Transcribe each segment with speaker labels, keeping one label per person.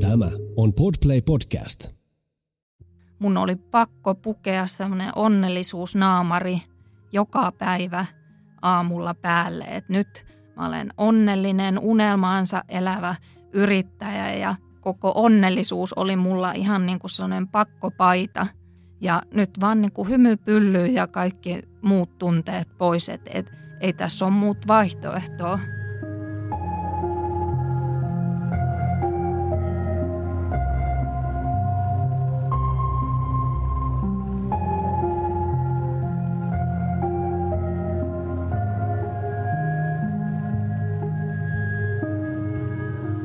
Speaker 1: Tämä on Podplay Podcast.
Speaker 2: Mun oli pakko pukea semmoinen onnellisuusnaamari joka päivä aamulla päälle. Et nyt mä olen onnellinen, unelmaansa elävä yrittäjä ja koko onnellisuus oli mulla ihan niin kuin sellainen pakkopaita. Ja nyt vaan niin kuin hymy pyllyy ja kaikki muut tunteet pois, että et, ei tässä ole muut vaihtoehtoa.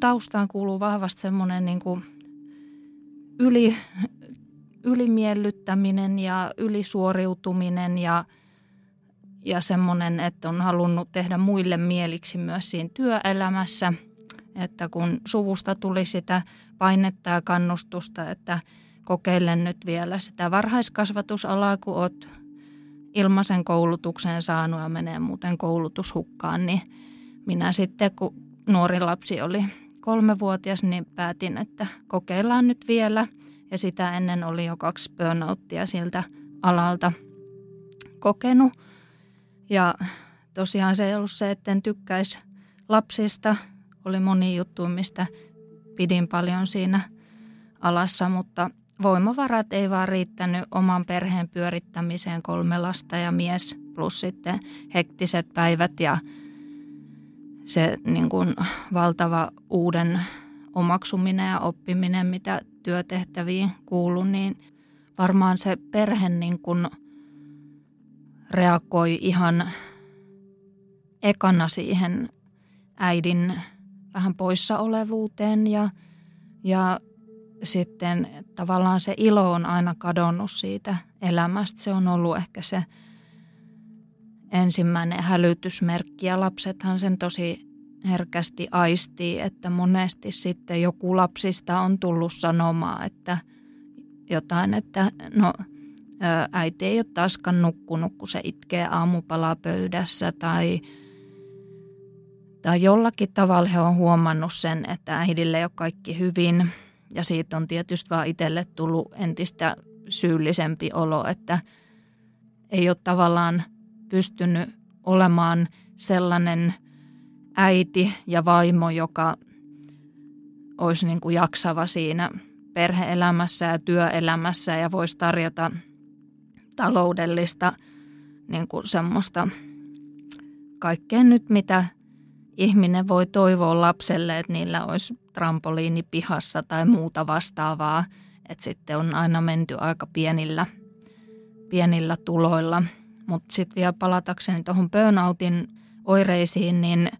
Speaker 2: taustaan kuuluu vahvasti semmoinen niin yli, ylimiellyttäminen ja ylisuoriutuminen ja, ja semmoinen, että on halunnut tehdä muille mieliksi myös siinä työelämässä. Että kun suvusta tuli sitä painetta ja kannustusta, että kokeile nyt vielä sitä varhaiskasvatusalaa, kun oot ilmaisen koulutuksen saanut ja menee muuten koulutushukkaan, niin minä sitten, kun nuori lapsi oli kolmevuotias, niin päätin, että kokeillaan nyt vielä. Ja sitä ennen oli jo kaksi burnouttia siltä alalta kokenut. Ja tosiaan se ei ollut se, että en tykkäisi lapsista. Oli moni juttu, mistä pidin paljon siinä alassa, mutta voimavarat ei vaan riittänyt oman perheen pyörittämiseen kolme lasta ja mies plus sitten hektiset päivät ja se niin kuin valtava uuden omaksuminen ja oppiminen, mitä työtehtäviin kuuluu, niin varmaan se perhe niin kuin reagoi ihan ekana siihen äidin vähän poissa olevuuteen ja, ja sitten tavallaan se ilo on aina kadonnut siitä elämästä. Se on ollut ehkä se ensimmäinen hälytysmerkki ja lapsethan sen tosi herkästi aistii, että monesti sitten joku lapsista on tullut sanomaan, että jotain, että no äiti ei ole taaskaan nukkunut, kun se itkee aamupalapöydässä tai, tai jollakin tavalla he on huomannut sen, että äidille ei ole kaikki hyvin. Ja siitä on tietysti vaan itselle tullut entistä syyllisempi olo, että ei ole tavallaan – pystynyt olemaan sellainen äiti ja vaimo, joka olisi niin kuin jaksava siinä perheelämässä ja työelämässä ja voisi tarjota taloudellista niin kuin semmoista kaikkea nyt, mitä ihminen voi toivoa lapselle, että niillä olisi trampoliini pihassa tai muuta vastaavaa. Että sitten on aina menty aika pienillä, pienillä tuloilla – mutta sitten vielä palatakseni tuohon burnoutin oireisiin, niin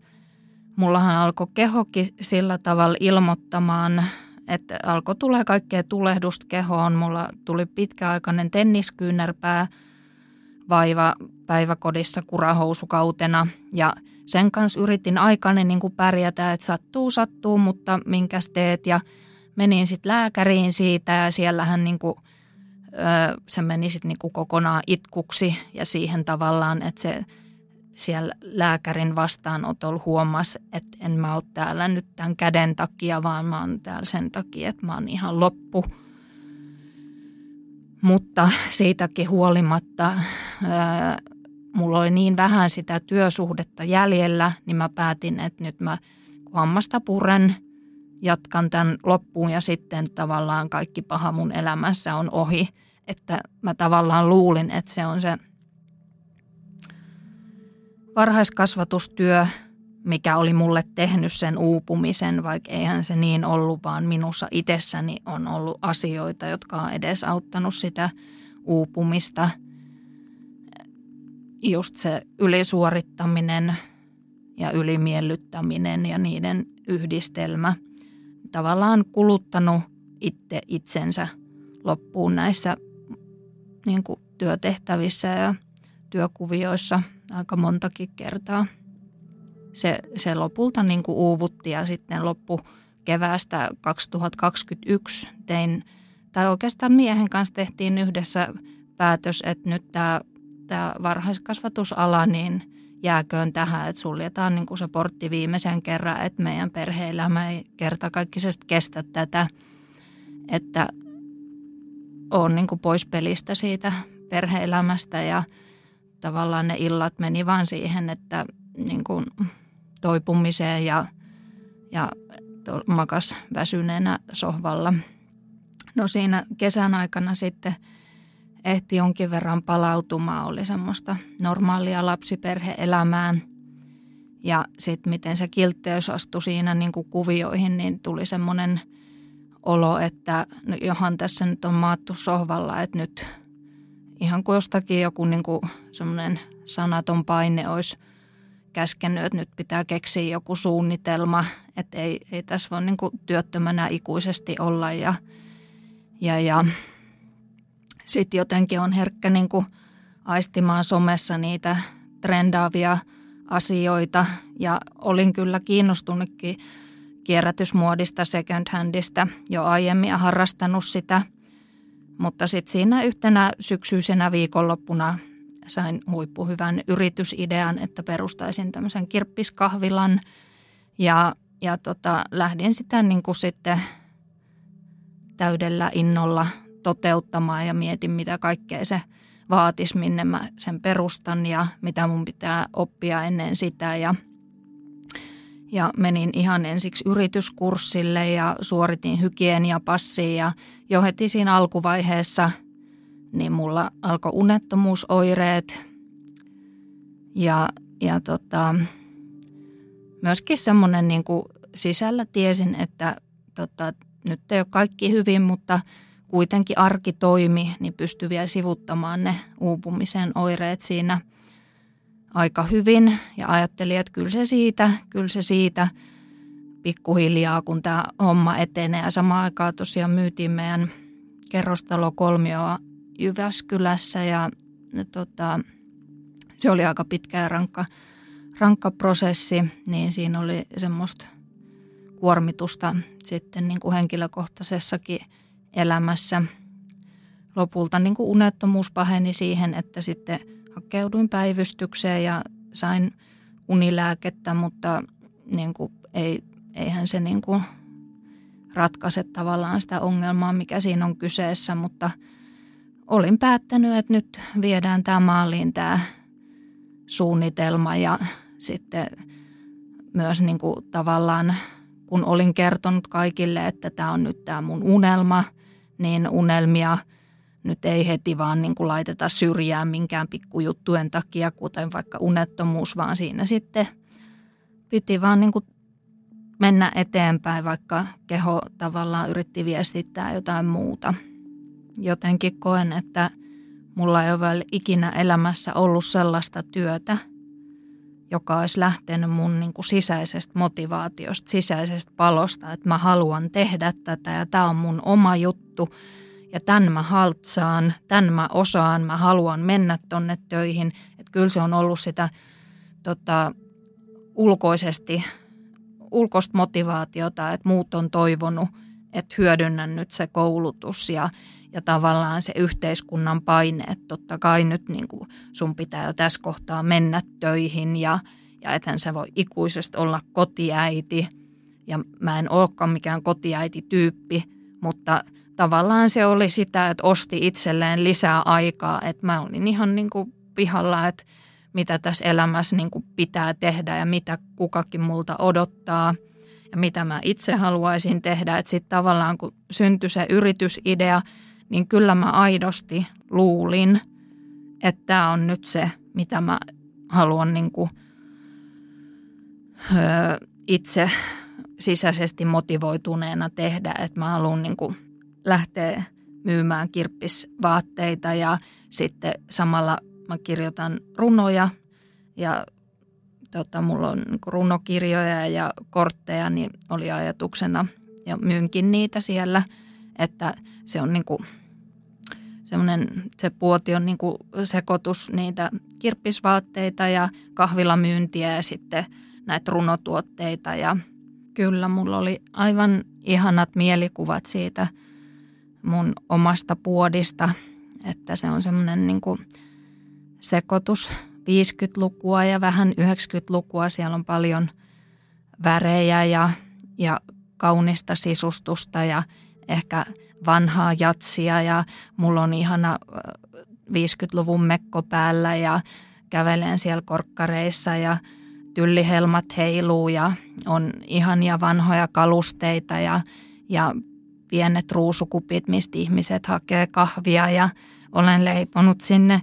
Speaker 2: mullahan alkoi kehokin sillä tavalla ilmoittamaan, että alkoi tulee kaikkea tulehdusta kehoon. Mulla tuli pitkäaikainen tenniskyynärpää vaiva päiväkodissa kurahousukautena ja sen kanssa yritin aikani niin kuin pärjätä, että sattuu, sattuu, mutta minkäs teet ja menin sitten lääkäriin siitä ja siellähän niin kuin – se meni sitten niinku kokonaan itkuksi ja siihen tavallaan, että se siellä lääkärin vastaanotolla huomasi, että en mä ole täällä nyt tämän käden takia, vaan mä oon täällä sen takia, että mä oon ihan loppu. Mutta siitäkin huolimatta ää, mulla oli niin vähän sitä työsuhdetta jäljellä, niin mä päätin, että nyt mä hammasta puren, jatkan tämän loppuun ja sitten tavallaan kaikki paha mun elämässä on ohi – että mä tavallaan luulin, että se on se varhaiskasvatustyö, mikä oli mulle tehnyt sen uupumisen, vaikka eihän se niin ollut, vaan minussa itsessäni on ollut asioita, jotka on edes auttanut sitä uupumista. just se ylisuorittaminen ja ylimiellyttäminen ja niiden yhdistelmä. Tavallaan kuluttanut itse itsensä loppuun näissä niin kuin työtehtävissä ja työkuvioissa aika montakin kertaa. Se, se lopulta niin kuin uuvutti ja sitten loppu keväästä 2021 tein, tai oikeastaan miehen kanssa tehtiin yhdessä päätös, että nyt tämä, tämä varhaiskasvatusala niin jääköön tähän, että suljetaan niin kuin se portti viimeisen kerran, että meidän perhe-elämä ei kertakaikkisesti kestä tätä, että on niin kuin pois pelistä siitä perhe-elämästä ja tavallaan ne illat meni vaan siihen, että niin kuin toipumiseen ja, ja makas väsyneenä sohvalla. No siinä kesän aikana sitten ehti jonkin verran palautumaan, oli semmoista normaalia lapsiperheelämää. Ja sitten miten se kiltteys astui siinä niin kuin kuvioihin, niin tuli semmoinen olo, että no johan tässä nyt on maattu sohvalla, että nyt ihan kuin jostakin joku niin kuin semmoinen sanaton paine olisi – käskenyt, että nyt pitää keksiä joku suunnitelma, että ei, ei tässä voi niin työttömänä ikuisesti olla ja, ja, ja sitten jotenkin on herkkä niin kuin aistimaan somessa niitä trendaavia asioita ja olin kyllä kiinnostunutkin kierrätysmuodista second handista jo aiemmin ja harrastanut sitä, mutta sitten siinä yhtenä syksyisenä viikonloppuna sain huippuhyvän yritysidean, että perustaisin tämmöisen kirppiskahvilan ja, ja tota, lähdin sitä niin kuin sitten täydellä innolla toteuttamaan ja mietin, mitä kaikkea se vaatisi, minne mä sen perustan ja mitä mun pitää oppia ennen sitä. Ja, ja menin ihan ensiksi yrityskurssille ja suoritin hygieniapassia ja jo heti siinä alkuvaiheessa – niin mulla alkoi unettomuusoireet. Ja, ja tota, myöskin semmoinen niin sisällä tiesin, että tota, nyt ei ole kaikki hyvin, mutta kuitenkin arki toimi, niin pystyi vielä sivuttamaan ne uupumisen oireet siinä aika hyvin. Ja ajattelin, että kyllä se siitä, kyllä se siitä pikkuhiljaa, kun tämä homma etenee. Ja samaan aikaan tosiaan myytiin meidän kerrostalokolmioa Jyväskylässä ja, ja tota, se oli aika pitkä ja rankka, rankka prosessi, niin siinä oli semmoista kuormitusta sitten niin kuin henkilökohtaisessakin elämässä. Lopulta niin kuin unettomuus paheni siihen, että sitten hakeuduin päivystykseen ja sain unilääkettä, mutta niin kuin ei, eihän se niin kuin ratkaise tavallaan sitä ongelmaa, mikä siinä on kyseessä, mutta – olin päättänyt, että nyt viedään tämä maaliin tämä suunnitelma ja sitten myös niin kuin tavallaan kun olin kertonut kaikille, että tämä on nyt tämä mun unelma, niin unelmia nyt ei heti vaan niin kuin laiteta syrjään minkään pikkujuttujen takia, kuten vaikka unettomuus, vaan siinä sitten piti vaan niin kuin mennä eteenpäin, vaikka keho tavallaan yritti viestittää jotain muuta – jotenkin koen, että mulla ei ole ikinä elämässä ollut sellaista työtä, joka olisi lähtenyt mun niin kuin sisäisestä motivaatiosta, sisäisestä palosta, että mä haluan tehdä tätä ja tämä on mun oma juttu ja tämän mä haltsaan, tämän mä osaan, mä haluan mennä tonne töihin. Että kyllä se on ollut sitä tota, ulkoisesti, ulkoista motivaatiota, että muut on toivonut, että hyödynnän nyt se koulutus ja, ja tavallaan se yhteiskunnan paine, että totta kai nyt niin kuin sun pitää jo tässä kohtaa mennä töihin ja, ja ethän sä voi ikuisesti olla kotiäiti. Ja mä en olekaan mikään kotiäiti-tyyppi, mutta tavallaan se oli sitä, että osti itselleen lisää aikaa, että mä olin ihan niin kuin pihalla, että mitä tässä elämässä niin kuin pitää tehdä ja mitä kukakin multa odottaa ja mitä mä itse haluaisin tehdä. Että sitten tavallaan kun syntyi se yritysidea, niin kyllä mä aidosti luulin, että tämä on nyt se, mitä mä haluan niin kuin, öö, itse sisäisesti motivoituneena tehdä, että mä haluan niin kuin lähteä myymään kirppisvaatteita ja sitten samalla mä kirjoitan runoja ja tota, mulla on niin runokirjoja ja kortteja, niin oli ajatuksena ja myynkin niitä siellä, että se on niin kuin semmoinen, se puoti on niin kuin sekoitus niitä kirppisvaatteita ja kahvilamyyntiä ja sitten näitä runotuotteita ja kyllä mulla oli aivan ihanat mielikuvat siitä mun omasta puodista, että se on semmoinen niin sekoitus 50-lukua ja vähän 90-lukua. Siellä on paljon värejä ja, ja kaunista sisustusta ja ehkä vanhaa jatsia ja mulla on ihana 50-luvun mekko päällä ja kävelen siellä korkkareissa ja tyllihelmat heiluu ja on ihania vanhoja kalusteita ja, ja pienet ruusukupit, mistä ihmiset hakee kahvia ja olen leiponut sinne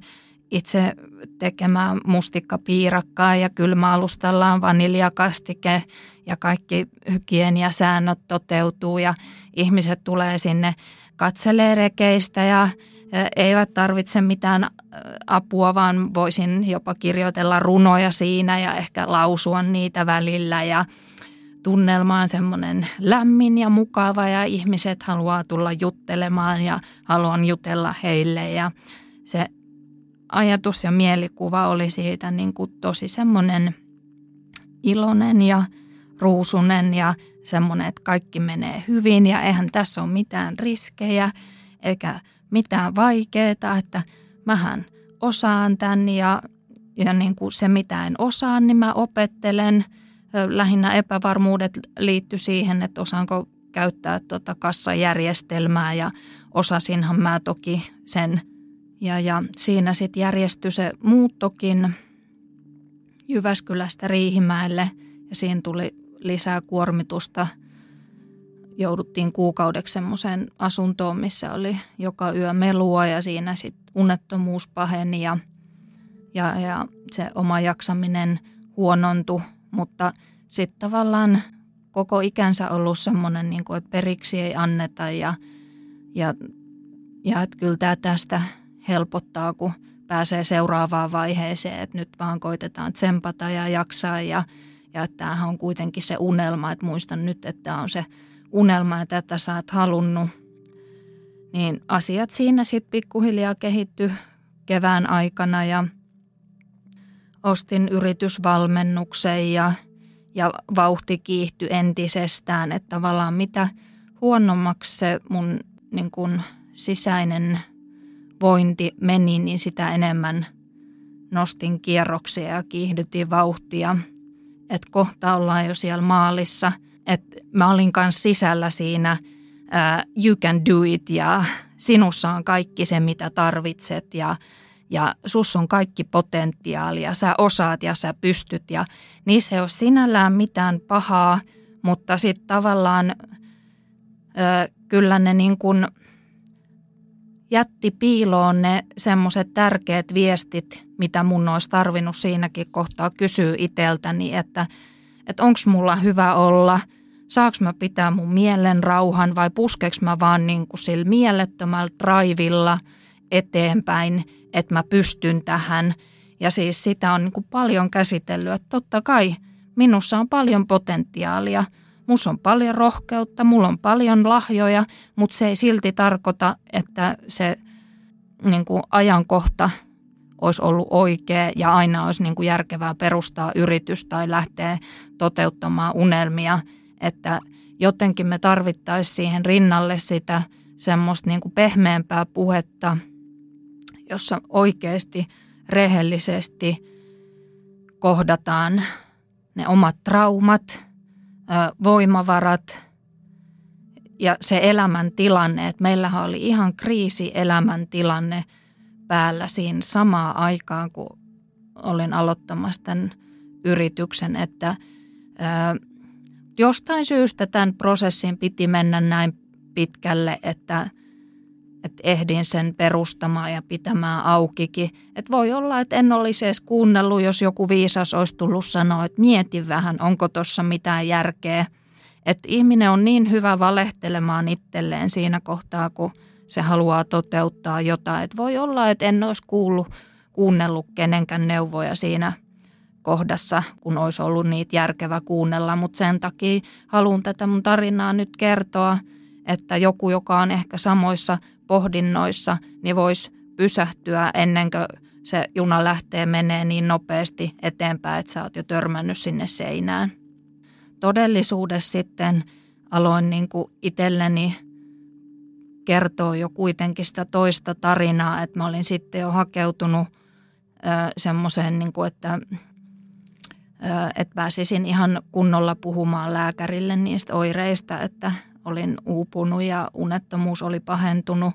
Speaker 2: itse tekemään mustikkapiirakkaa ja kylmäalustalla on vaniljakastike ja kaikki hygieniasäännöt toteutuu ja ihmiset tulee sinne katselee rekeistä ja eivät tarvitse mitään apua, vaan voisin jopa kirjoitella runoja siinä ja ehkä lausua niitä välillä ja tunnelma on semmoinen lämmin ja mukava ja ihmiset haluaa tulla juttelemaan ja haluan jutella heille ja se ajatus ja mielikuva oli siitä niin kuin tosi semmoinen iloinen ja ruusunen ja semmoinen, että kaikki menee hyvin ja eihän tässä ole mitään riskejä eikä mitään vaikeaa, että mähän osaan tämän ja, ja niin kuin se mitä en osaan, niin mä opettelen. Lähinnä epävarmuudet liittyy siihen, että osaanko käyttää tuota kassajärjestelmää ja osasinhan mä toki sen – ja, ja siinä sitten järjestyi se muuttokin Jyväskylästä Riihimäelle ja siinä tuli lisää kuormitusta. Jouduttiin kuukaudeksi semmoiseen asuntoon, missä oli joka yö melua ja siinä sitten unettomuus paheni ja, ja, ja se oma jaksaminen huonontui, mutta sitten tavallaan koko ikänsä ollut semmoinen, niin että periksi ei anneta ja, ja, ja että kyllä tämä tästä – helpottaa, kun pääsee seuraavaan vaiheeseen, että nyt vaan koitetaan tsempata ja jaksaa ja, ja tämähän on kuitenkin se unelma, että muistan nyt, että tämä on se unelma ja tätä sä oot halunnut. Niin asiat siinä sitten pikkuhiljaa kehitty kevään aikana ja ostin yritysvalmennuksen ja, ja vauhti kiihtyi entisestään, että tavallaan mitä huonommaksi se mun niin kun sisäinen – vointi meni, niin sitä enemmän nostin kierroksia ja kiihdytin vauhtia. Että kohta ollaan jo siellä maalissa. Että mä olin kanssa sisällä siinä uh, you can do it ja sinussa on kaikki se, mitä tarvitset ja, ja sus on kaikki potentiaalia. Sä osaat ja sä pystyt ja niissä ei ole sinällään mitään pahaa, mutta sitten tavallaan uh, kyllä ne niin kuin – jätti piiloon ne semmoiset tärkeät viestit, mitä mun olisi tarvinnut siinäkin kohtaa kysyä itseltäni, että, että onko mulla hyvä olla, saaks mä pitää mun mielen rauhan vai puskeks mä vaan niin kuin sillä mielettömällä raivilla eteenpäin, että mä pystyn tähän. Ja siis sitä on niin kuin paljon käsitellyt, että totta kai minussa on paljon potentiaalia – Mulla on paljon rohkeutta, mulla on paljon lahjoja, mutta se ei silti tarkoita, että se niin kuin ajankohta olisi ollut oikea ja aina olisi niin kuin järkevää perustaa yritys tai lähteä toteuttamaan unelmia. Että jotenkin me tarvittaisiin siihen rinnalle sitä semmoista niin kuin pehmeämpää puhetta, jossa oikeasti rehellisesti kohdataan ne omat traumat – voimavarat ja se elämäntilanne, että meillähän oli ihan kriisi elämäntilanne päällä siinä samaa aikaan, kun olin aloittamassa tämän yrityksen, että jostain syystä tämän prosessin piti mennä näin pitkälle, että – että ehdin sen perustamaan ja pitämään aukikin. Että voi olla, että en olisi edes kuunnellut, jos joku viisas olisi tullut sanoa, että mieti vähän, onko tuossa mitään järkeä. Että ihminen on niin hyvä valehtelemaan itselleen siinä kohtaa, kun se haluaa toteuttaa jotain. Että voi olla, että en olisi kuullut, kuunnellut kenenkään neuvoja siinä kohdassa, kun olisi ollut niitä järkevä kuunnella. Mutta sen takia haluan tätä mun tarinaa nyt kertoa, että joku, joka on ehkä samoissa pohdinnoissa, niin voisi pysähtyä ennen kuin se juna lähtee menee niin nopeasti eteenpäin, että sä oot jo törmännyt sinne seinään. Todellisuudessa sitten aloin niin kuin itselleni kertoo jo kuitenkin sitä toista tarinaa, että mä olin sitten jo hakeutunut semmoiseen, niin kuin, että, että pääsisin ihan kunnolla puhumaan lääkärille niistä oireista, että olin uupunut ja unettomuus oli pahentunut,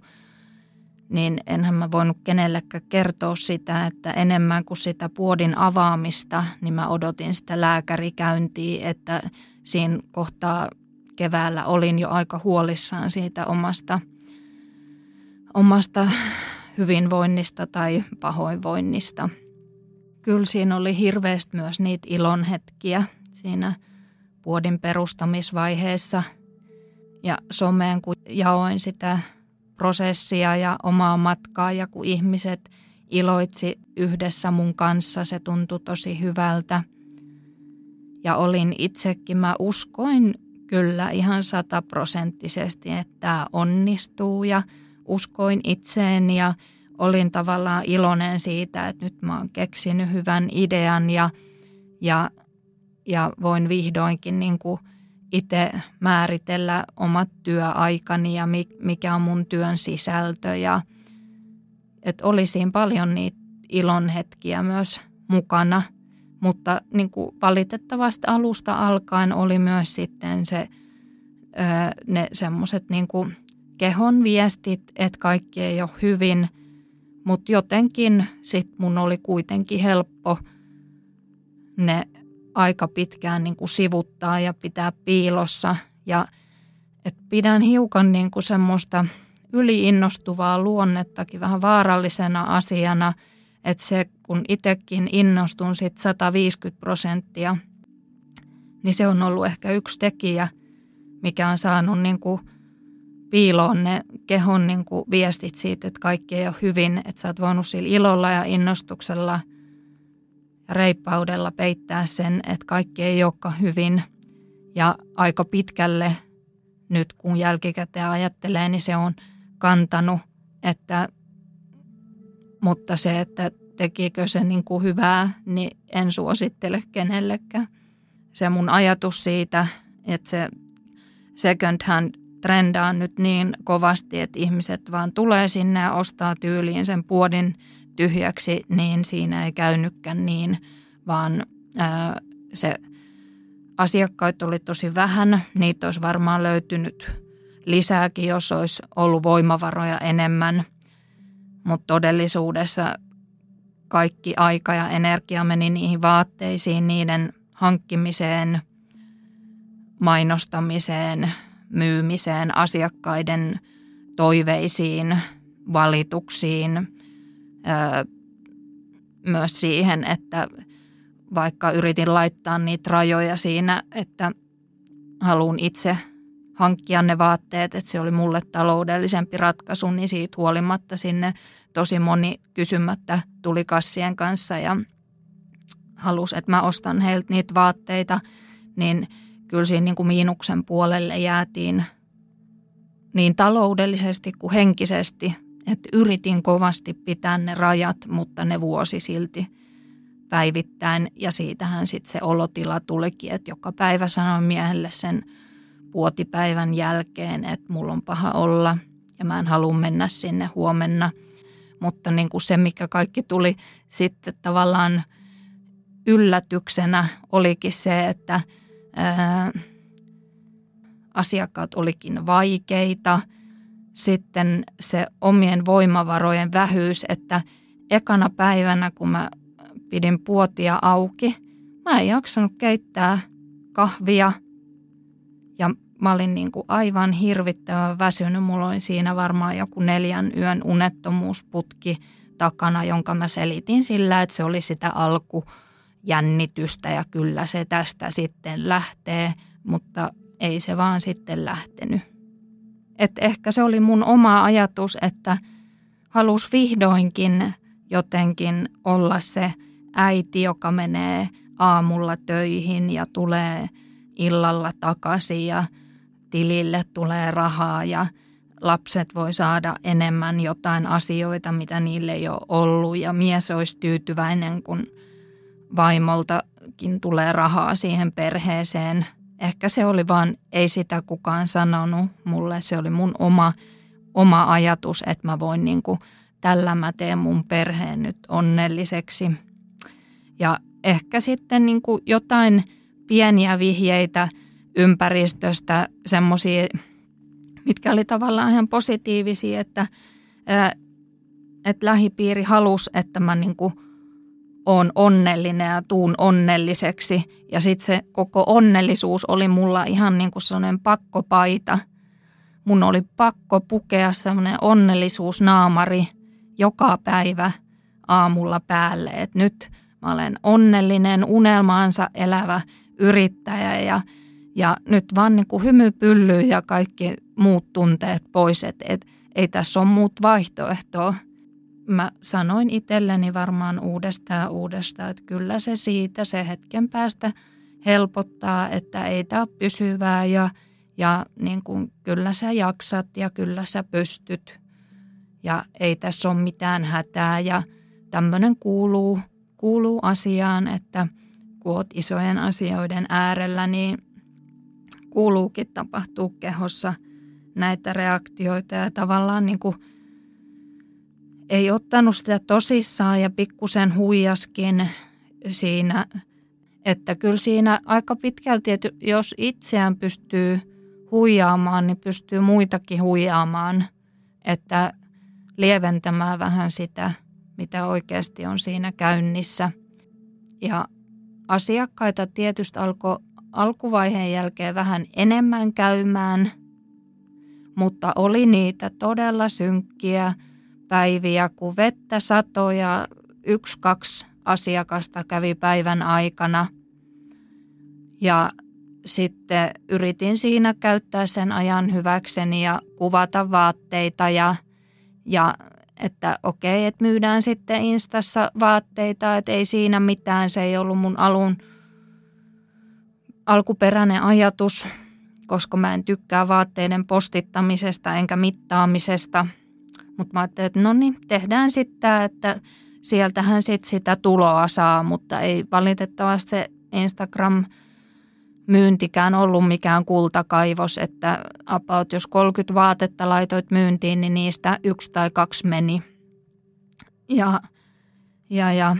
Speaker 2: niin enhän mä voinut kenellekään kertoa sitä, että enemmän kuin sitä puodin avaamista, niin mä odotin sitä lääkärikäyntiä, että siinä kohtaa keväällä olin jo aika huolissaan siitä omasta, omasta hyvinvoinnista tai pahoinvoinnista. Kyllä siinä oli hirveästi myös niitä ilonhetkiä siinä puodin perustamisvaiheessa – ja someen, kun jaoin sitä prosessia ja omaa matkaa ja kun ihmiset iloitsi yhdessä mun kanssa, se tuntui tosi hyvältä. Ja olin itsekin, mä uskoin kyllä ihan sataprosenttisesti, että tämä onnistuu ja uskoin itseen ja olin tavallaan iloinen siitä, että nyt mä oon keksinyt hyvän idean ja, ja, ja voin vihdoinkin niin kuin – itse määritellä omat työaikani ja mikä on mun työn sisältö. Ja, että oli siinä paljon niitä ilonhetkiä myös mukana, mutta niin kuin valitettavasti alusta alkaen oli myös sitten se, ne semmoiset niin kehon viestit, että kaikki ei ole hyvin, mutta jotenkin sit mun oli kuitenkin helppo ne aika pitkään niin kuin sivuttaa ja pitää piilossa. Ja et pidän hiukan niin kuin semmoista yliinnostuvaa luonnettakin vähän vaarallisena asiana, että se kun itsekin innostun sit 150 prosenttia, niin se on ollut ehkä yksi tekijä, mikä on saanut niin kuin piiloon ne kehon niin kuin viestit siitä, että kaikki ei ole hyvin, että sä oot voinut sillä ilolla ja innostuksella – reippaudella peittää sen, että kaikki ei olekaan hyvin. Ja aika pitkälle nyt kun jälkikäteen ajattelee, niin se on kantanut, että, mutta se, että tekikö se niin kuin hyvää, niin en suosittele kenellekään. Se mun ajatus siitä, että se second hand trendaa nyt niin kovasti, että ihmiset vaan tulee sinne ja ostaa tyyliin sen puodin tyhjäksi, niin siinä ei käynytkään niin, vaan ää, se asiakkaita oli tosi vähän. Niitä olisi varmaan löytynyt lisääkin, jos olisi ollut voimavaroja enemmän. Mutta todellisuudessa kaikki aika ja energia meni niihin vaatteisiin, niiden hankkimiseen, mainostamiseen, myymiseen, asiakkaiden toiveisiin, valituksiin – myös siihen, että vaikka yritin laittaa niitä rajoja siinä, että haluan itse hankkia ne vaatteet, että se oli mulle taloudellisempi ratkaisu, niin siitä huolimatta sinne tosi moni kysymättä tuli kassien kanssa ja halusi, että mä ostan heiltä niitä vaatteita, niin kyllä siinä niin kuin miinuksen puolelle jäätiin niin taloudellisesti kuin henkisesti – että yritin kovasti pitää ne rajat, mutta ne vuosi silti päivittäin. Ja siitähän sitten se olotila tulikin, että joka päivä sanoin miehelle sen puotipäivän jälkeen, että mulla on paha olla ja mä en halua mennä sinne huomenna. Mutta niin kuin se, mikä kaikki tuli sitten tavallaan yllätyksenä, olikin se, että ää, asiakkaat olikin vaikeita – sitten se omien voimavarojen vähyys, että ekana päivänä, kun mä pidin puotia auki, mä en jaksanut keittää kahvia ja mä olin niin kuin aivan hirvittävän väsynyt. Mulla oli siinä varmaan joku neljän yön unettomuusputki takana, jonka mä selitin sillä, että se oli sitä alkujännitystä ja kyllä se tästä sitten lähtee, mutta ei se vaan sitten lähtenyt. Että ehkä se oli mun oma ajatus, että halus vihdoinkin jotenkin olla se äiti, joka menee aamulla töihin ja tulee illalla takaisin ja tilille tulee rahaa ja lapset voi saada enemmän jotain asioita, mitä niille ei ole ollut ja mies olisi tyytyväinen, kun vaimoltakin tulee rahaa siihen perheeseen. Ehkä se oli vaan, ei sitä kukaan sanonut mulle, se oli mun oma, oma ajatus, että mä voin niin kuin, tällä mä teen mun perheen nyt onnelliseksi. Ja ehkä sitten niin kuin jotain pieniä vihjeitä ympäristöstä, semmoisia, mitkä oli tavallaan ihan positiivisia, että, että lähipiiri halusi, että mä niin kuin oon onnellinen ja tuun onnelliseksi. Ja sitten se koko onnellisuus oli mulla ihan niin kuin sellainen pakkopaita. Mun oli pakko pukea semmoinen onnellisuusnaamari joka päivä aamulla päälle, että nyt – Mä olen onnellinen, unelmaansa elävä yrittäjä ja, ja nyt vaan niin kuin hymy pyllyy ja kaikki muut tunteet pois, että et, ei tässä ole muut vaihtoehtoa. Mä sanoin itselleni varmaan uudestaan uudestaan, että kyllä se siitä se hetken päästä helpottaa, että ei tämä ole pysyvää ja, ja niin kuin, kyllä sä jaksat ja kyllä sä pystyt. Ja ei tässä ole mitään hätää ja tämmöinen kuuluu kuuluu asiaan, että kun olet isojen asioiden äärellä, niin kuuluukin tapahtuu kehossa näitä reaktioita ja tavallaan niin kuin ei ottanut sitä tosissaan ja pikkusen huijaskin siinä, että kyllä siinä aika pitkälti, että jos itseään pystyy huijaamaan, niin pystyy muitakin huijaamaan, että lieventämään vähän sitä – mitä oikeasti on siinä käynnissä. Ja asiakkaita tietysti alkoi alkuvaiheen jälkeen vähän enemmän käymään, mutta oli niitä todella synkkiä päiviä, kun vettä satoi ja yksi, kaksi asiakasta kävi päivän aikana. Ja sitten yritin siinä käyttää sen ajan hyväkseni ja kuvata vaatteita ja, ja että okei, että myydään sitten Instassa vaatteita, että ei siinä mitään, se ei ollut mun alun alkuperäinen ajatus, koska mä en tykkää vaatteiden postittamisesta enkä mittaamisesta. Mutta mä ajattelin, että no niin, tehdään sitten että sieltähän sitten sitä tuloa saa, mutta ei valitettavasti se Instagram – myyntikään ollut mikään kultakaivos, että about jos 30 vaatetta laitoit myyntiin, niin niistä yksi tai kaksi meni. Ja, ja, ja.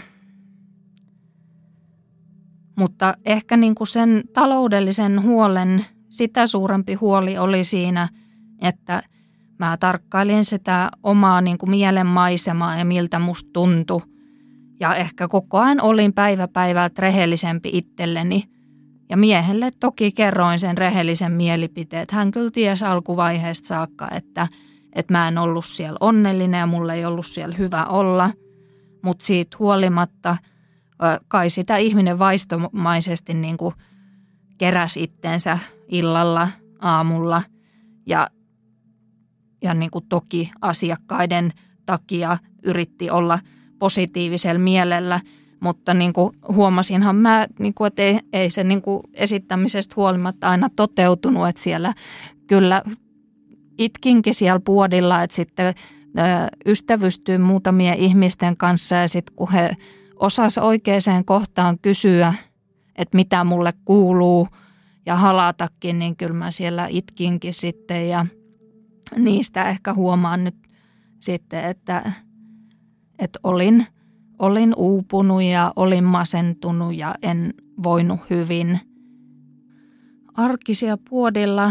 Speaker 2: Mutta ehkä niin kuin sen taloudellisen huolen, sitä suurempi huoli oli siinä, että mä tarkkailin sitä omaa niin kuin mielenmaisemaa ja miltä musta tuntui. Ja ehkä koko ajan olin päivä päivältä rehellisempi itselleni – ja miehelle toki kerroin sen rehellisen mielipiteet. Hän kyllä tiesi alkuvaiheesta saakka, että, että mä en ollut siellä onnellinen ja mulle ei ollut siellä hyvä olla. Mutta siitä huolimatta kai sitä ihminen vaistomaisesti niin kuin keräsi itteensä illalla, aamulla ja, ja niin kuin toki asiakkaiden takia yritti olla positiivisella mielellä – mutta niin kuin huomasinhan mä, niin kuin, että ei, ei se niin kuin esittämisestä huolimatta aina toteutunut, että siellä kyllä itkinkin siellä puodilla, että sitten ystävystyy muutamien ihmisten kanssa ja sitten kun he osas oikeaan kohtaan kysyä, että mitä mulle kuuluu ja halatakin, niin kyllä mä siellä itkinkin sitten ja niistä ehkä huomaan nyt sitten, että, että olin – olin uupunut ja olin masentunut ja en voinut hyvin. Arkisia puodilla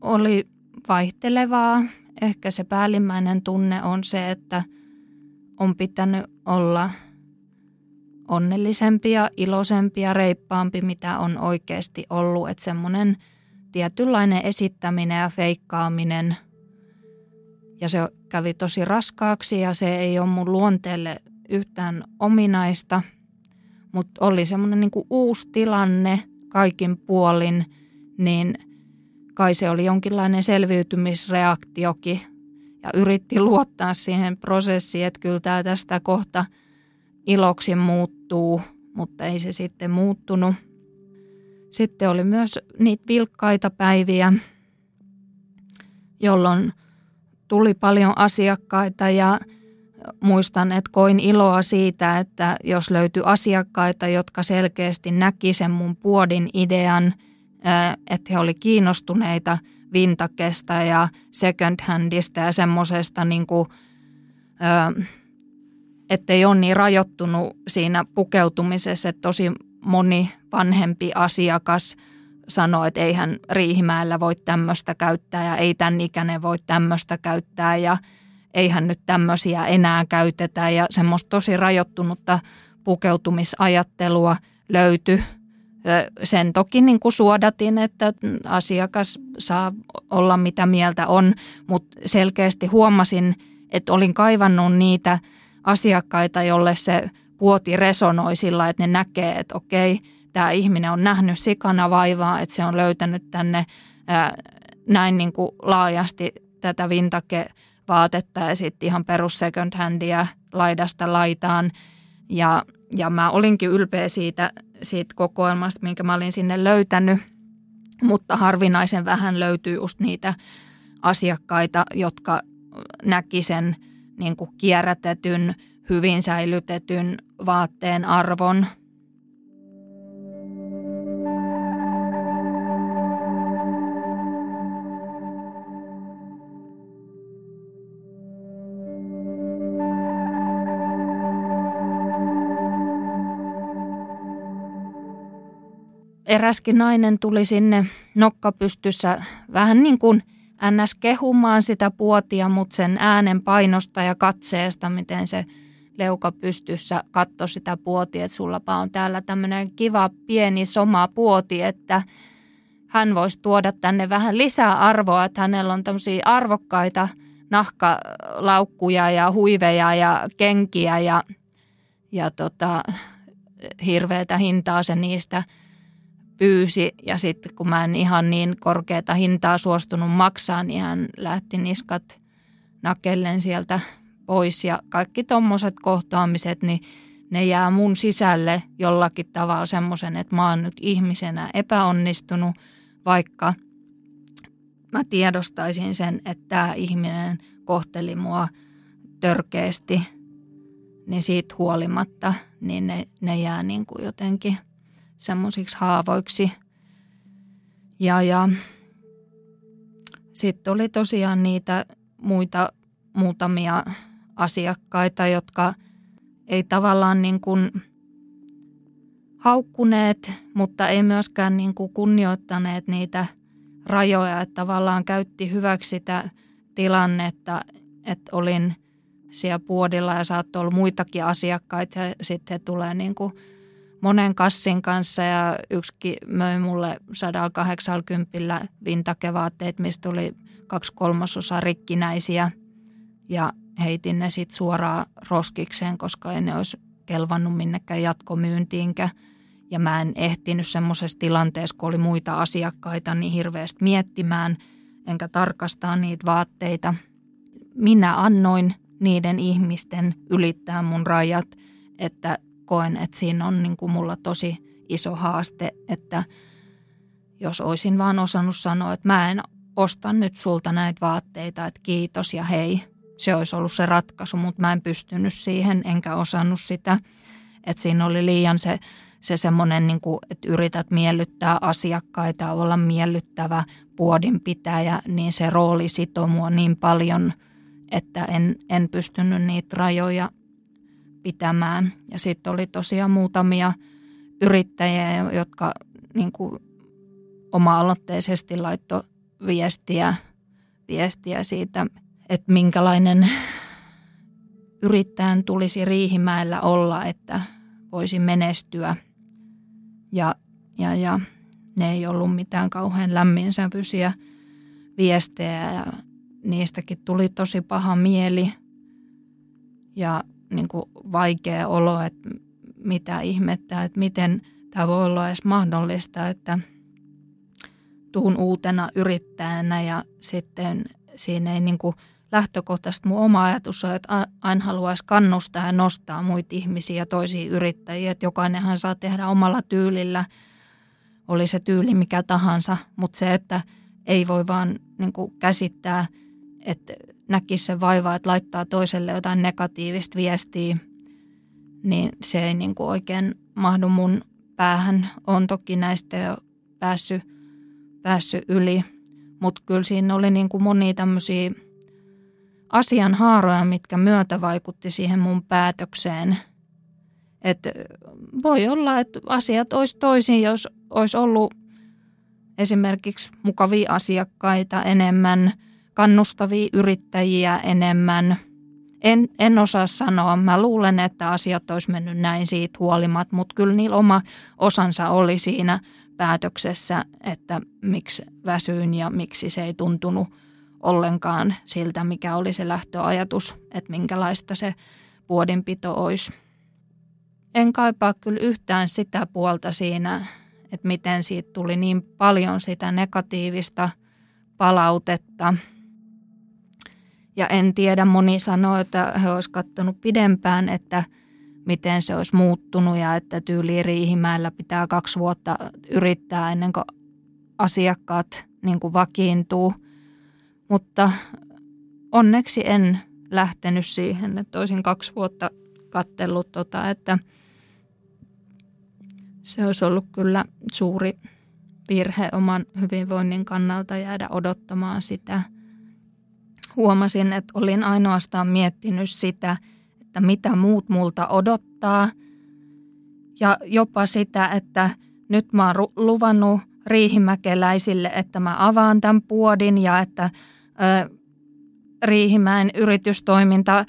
Speaker 2: oli vaihtelevaa. Ehkä se päällimmäinen tunne on se, että on pitänyt olla onnellisempia, iloisempia, reippaampi, mitä on oikeasti ollut. Että semmoinen tietynlainen esittäminen ja feikkaaminen ja se kävi tosi raskaaksi ja se ei ole mun luonteelle yhtään ominaista, mutta oli semmoinen niin kuin uusi tilanne kaikin puolin, niin kai se oli jonkinlainen selviytymisreaktiokin. ja yritti luottaa siihen prosessiin, että kyllä tämä tästä kohta iloksi muuttuu, mutta ei se sitten muuttunut. Sitten oli myös niitä vilkkaita päiviä, jolloin tuli paljon asiakkaita ja muistan, että koin iloa siitä, että jos löytyi asiakkaita, jotka selkeästi näki sen mun puodin idean, että he oli kiinnostuneita vintakesta ja second handista ja semmoisesta, niin kuin, ettei ole niin rajoittunut siinä pukeutumisessa, että tosi moni vanhempi asiakas sanoi, että eihän Riihimäellä voi tämmöistä käyttää ja ei tämän ikäinen voi tämmöistä käyttää ja – eihän nyt tämmöisiä enää käytetä ja semmoista tosi rajoittunutta pukeutumisajattelua löytyi. Sen toki niin kuin suodatin, että asiakas saa olla mitä mieltä on, mutta selkeästi huomasin, että olin kaivannut niitä asiakkaita, jolle se puoti resonoi sillä, että ne näkee, että okei, tämä ihminen on nähnyt sikana vaivaa, että se on löytänyt tänne ää, näin niin kuin laajasti tätä vintage vaatetta ja sitten ihan perus second handia laidasta laitaan. Ja, ja mä olinkin ylpeä siitä, siitä kokoelmasta, minkä mä olin sinne löytänyt, mutta harvinaisen vähän löytyy just niitä asiakkaita, jotka näki sen niin kuin kierrätetyn, hyvin säilytetyn vaatteen arvon – eräskin nainen tuli sinne nokkapystyssä vähän niin kuin ns. kehumaan sitä puotia, mutta sen äänen painosta ja katseesta, miten se leuka pystyssä katsoi sitä puotia, että sullapa on täällä tämmöinen kiva pieni soma puoti, että hän voisi tuoda tänne vähän lisää arvoa, että hänellä on tämmöisiä arvokkaita nahkalaukkuja ja huiveja ja kenkiä ja, ja tota, hirveätä hintaa se niistä – pyysi. Ja sitten kun mä en ihan niin korkeata hintaa suostunut maksaa, niin hän lähti niskat nakellen sieltä pois ja kaikki tommoset kohtaamiset, niin ne jää mun sisälle jollakin tavalla semmoisen, että mä oon nyt ihmisenä epäonnistunut, vaikka mä tiedostaisin sen, että tämä ihminen kohteli mua törkeästi, niin siitä huolimatta, niin ne, ne jää niin kuin jotenkin – semmoisiksi haavoiksi. Ja, ja sitten oli tosiaan niitä muita muutamia asiakkaita, jotka ei tavallaan niin kuin haukkuneet, mutta ei myöskään niin kuin kunnioittaneet niitä rajoja, että tavallaan käytti hyväksi sitä tilannetta, että olin siellä puodilla ja saattoi olla muitakin asiakkaita. Ja sitten he tulee niin kuin – monen kassin kanssa ja yksikin möi mulle 180 vintakevaatteet, mistä oli kaksi kolmasosaa rikkinäisiä. Ja heitin ne sitten suoraan roskikseen, koska ei ne olisi kelvannut minnekään jatkomyyntiinkä. Ja mä en ehtinyt semmoisessa tilanteessa, kun oli muita asiakkaita, niin hirveästi miettimään, enkä tarkastaa niitä vaatteita. Minä annoin niiden ihmisten ylittää mun rajat, että koen, että siinä on niin kuin mulla tosi iso haaste, että jos olisin vaan osannut sanoa, että mä en osta nyt sulta näitä vaatteita, että kiitos ja hei, se olisi ollut se ratkaisu, mutta mä en pystynyt siihen enkä osannut sitä. Että siinä oli liian se, se semmoinen, niin kuin, että yrität miellyttää asiakkaita, olla miellyttävä puodinpitäjä, niin se rooli sitoo mua niin paljon, että en, en pystynyt niitä rajoja pitämään. Ja sitten oli tosiaan muutamia yrittäjiä, jotka niin kuin oma-aloitteisesti laittoi viestiä, viestiä siitä, että minkälainen yrittäjän tulisi Riihimäellä olla, että voisi menestyä. Ja, ja, ja ne ei ollut mitään kauhean lämminsävyisiä viestejä ja niistäkin tuli tosi paha mieli. Ja niin kuin vaikea olo, että mitä ihmettä, että miten tämä voi olla edes mahdollista, että tuun uutena yrittäjänä ja sitten siinä ei niin kuin lähtökohtaisesti mun oma ajatus on, että aina haluaisi kannustaa ja nostaa muita ihmisiä ja toisia yrittäjiä. Että jokainenhan saa tehdä omalla tyylillä, oli se tyyli mikä tahansa, mutta se, että ei voi vaan niin kuin käsittää, että näkisi se vaivaa, että laittaa toiselle jotain negatiivista viestiä, niin se ei niin kuin oikein mahdu mun päähän. On toki näistä jo päässyt, päässyt yli, mutta kyllä siinä oli niin kuin monia tämmöisiä asianhaaroja, mitkä myötä vaikutti siihen mun päätökseen. Et voi olla, että asiat olisi toisin, jos olisi ollut esimerkiksi mukavia asiakkaita enemmän, kannustavia yrittäjiä enemmän. En, en osaa sanoa. Mä luulen, että asiat olisi mennyt näin siitä huolimatta, mutta kyllä niillä oma osansa oli siinä päätöksessä, että miksi väsyin ja miksi se ei tuntunut ollenkaan siltä, mikä oli se lähtöajatus, että minkälaista se puodinpito olisi. En kaipaa kyllä yhtään sitä puolta siinä, että miten siitä tuli niin paljon sitä negatiivista palautetta. Ja en tiedä, moni sanoo, että he olisivat katsonut pidempään, että miten se olisi muuttunut ja että tyyli Riihimäellä pitää kaksi vuotta yrittää ennen kuin asiakkaat niin kuin vakiintuu. Mutta onneksi en lähtenyt siihen, että olisin kaksi vuotta kattellut, tota, että se olisi ollut kyllä suuri virhe oman hyvinvoinnin kannalta jäädä odottamaan sitä. Huomasin, että olin ainoastaan miettinyt sitä, että mitä muut multa odottaa ja jopa sitä, että nyt mä oon luvannut riihimäkeläisille, että mä avaan tämän puodin ja että Riihimäen yritystoiminta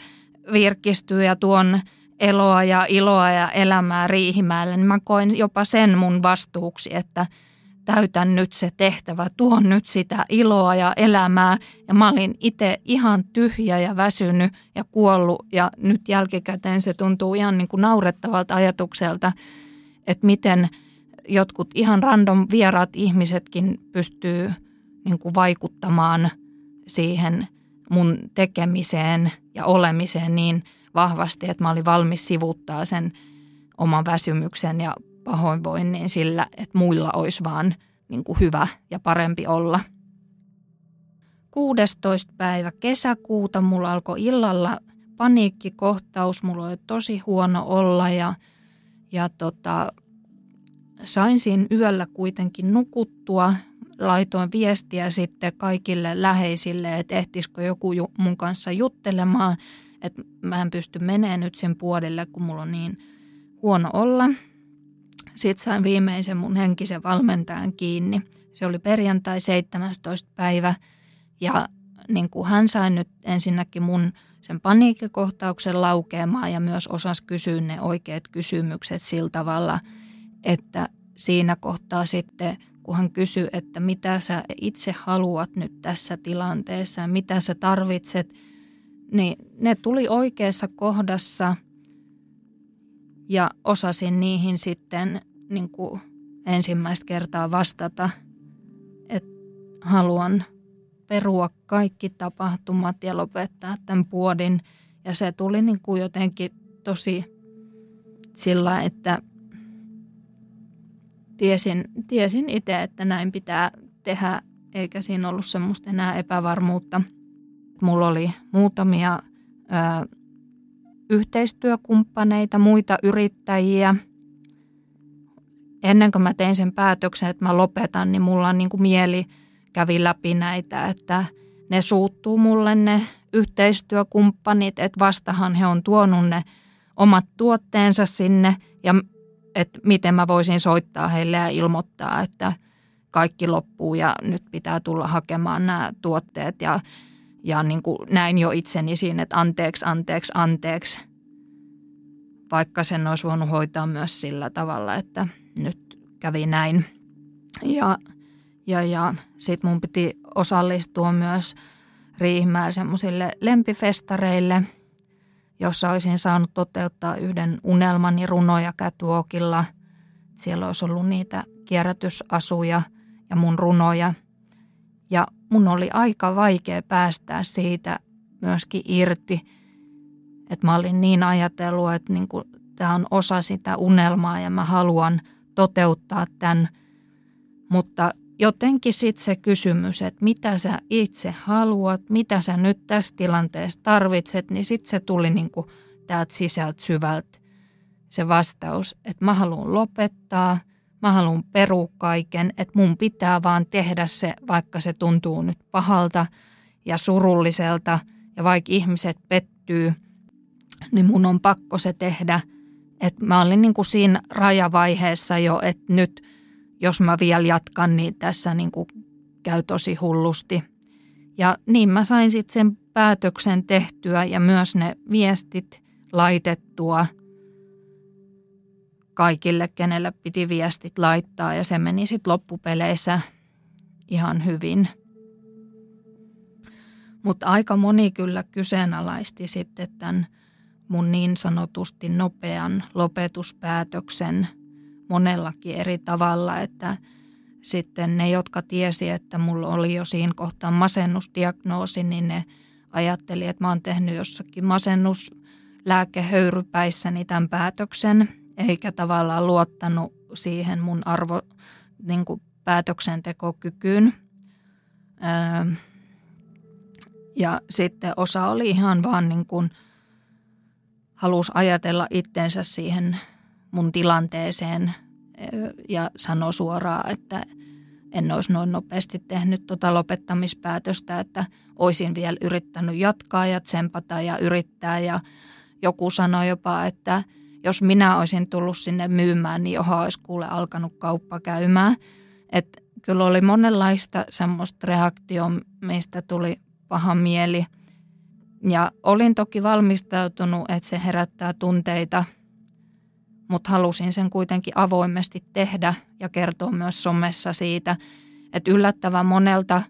Speaker 2: virkistyy ja tuon eloa ja iloa ja elämää Riihimäelle, niin mä koin jopa sen mun vastuuksi, että täytän nyt se tehtävä, tuon nyt sitä iloa ja elämää. Ja mä olin itse ihan tyhjä ja väsynyt ja kuollut ja nyt jälkikäteen se tuntuu ihan niin kuin naurettavalta ajatukselta, että miten jotkut ihan random vieraat ihmisetkin pystyy niin kuin vaikuttamaan – siihen mun tekemiseen ja olemiseen niin vahvasti, että mä olin valmis sivuttaa sen oman väsymyksen ja pahoinvoinnin sillä, että muilla olisi vaan niin kuin hyvä ja parempi olla. 16. päivä kesäkuuta mulla alkoi illalla paniikkikohtaus, mulla oli tosi huono olla ja, ja tota, sain siinä yöllä kuitenkin nukuttua laitoin viestiä sitten kaikille läheisille, että ehtisikö joku mun kanssa juttelemaan, että mä en pysty menemään nyt sen puolelle, kun mulla on niin huono olla. Sitten sain viimeisen mun henkisen valmentajan kiinni. Se oli perjantai 17. päivä ja niin kuin hän sai nyt ensinnäkin mun sen paniikkikohtauksen laukeamaan ja myös osas kysyä ne oikeat kysymykset sillä tavalla, että siinä kohtaa sitten – kun hän kysyi, että mitä sä itse haluat nyt tässä tilanteessa ja mitä sä tarvitset, niin ne tuli oikeassa kohdassa ja osasin niihin sitten niin kuin ensimmäistä kertaa vastata, että haluan perua kaikki tapahtumat ja lopettaa tämän puodin. Ja se tuli niin kuin jotenkin tosi sillä, että tiesin, tiesin itse, että näin pitää tehdä, eikä siinä ollut semmoista enää epävarmuutta. Mulla oli muutamia ö, yhteistyökumppaneita, muita yrittäjiä. Ennen kuin mä tein sen päätöksen, että mä lopetan, niin mulla on niin kuin mieli kävi läpi näitä, että ne suuttuu mulle ne yhteistyökumppanit, että vastahan he on tuonut ne omat tuotteensa sinne ja että miten mä voisin soittaa heille ja ilmoittaa, että kaikki loppuu ja nyt pitää tulla hakemaan nämä tuotteet ja, ja niin kuin näin jo itseni siinä, että anteeksi, anteeksi, anteeksi. Vaikka sen olisi voinut hoitaa myös sillä tavalla, että nyt kävi näin. Ja, ja, ja sitten mun piti osallistua myös Riihmään semmoisille lempifestareille – jossa olisin saanut toteuttaa yhden unelmani runoja kätuokilla. Siellä olisi ollut niitä kierrätysasuja ja mun runoja. Ja mun oli aika vaikea päästää siitä myöskin irti. Että mä olin niin ajatellut, että niin tämä on osa sitä unelmaa ja mä haluan toteuttaa tämän. Mutta jotenkin sitten se kysymys, että mitä sä itse haluat, mitä sä nyt tässä tilanteessa tarvitset, niin sitten se tuli niin kuin täältä sisältä syvältä se vastaus, että mä haluan lopettaa, mä haluan perua kaiken, että mun pitää vaan tehdä se, vaikka se tuntuu nyt pahalta ja surulliselta ja vaikka ihmiset pettyy, niin mun on pakko se tehdä. Että mä olin niin kuin siinä rajavaiheessa jo, että nyt – jos mä vielä jatkan, niin tässä niin kuin käy tosi hullusti. Ja niin mä sain sitten sen päätöksen tehtyä ja myös ne viestit laitettua kaikille, kenelle piti viestit laittaa ja se meni sitten loppupeleissä ihan hyvin. Mutta aika moni kyllä kyseenalaisti sitten tämän mun niin sanotusti nopean lopetuspäätöksen – monellakin eri tavalla, että sitten ne, jotka tiesi, että mulla oli jo siinä kohtaa masennusdiagnoosi, niin ne ajatteli, että mä oon tehnyt jossakin masennuslääkehöyrypäissäni tämän päätöksen, eikä tavallaan luottanut siihen mun arvo, niin kuin päätöksentekokykyyn. Öö, ja sitten osa oli ihan vaan niin kuin, halusi ajatella itsensä siihen mun tilanteeseen ja sanoi suoraan, että en olisi noin nopeasti tehnyt tuota lopettamispäätöstä, että olisin vielä yrittänyt jatkaa ja tsempata ja yrittää. Ja joku sanoi jopa, että jos minä olisin tullut sinne myymään, niin johon olisi kuule alkanut kauppa käymään. Että kyllä oli monenlaista semmoista reaktioa, mistä tuli paha mieli. Ja olin toki valmistautunut, että se herättää tunteita – mutta halusin sen kuitenkin avoimesti tehdä ja kertoa myös somessa siitä, että yllättävän monelta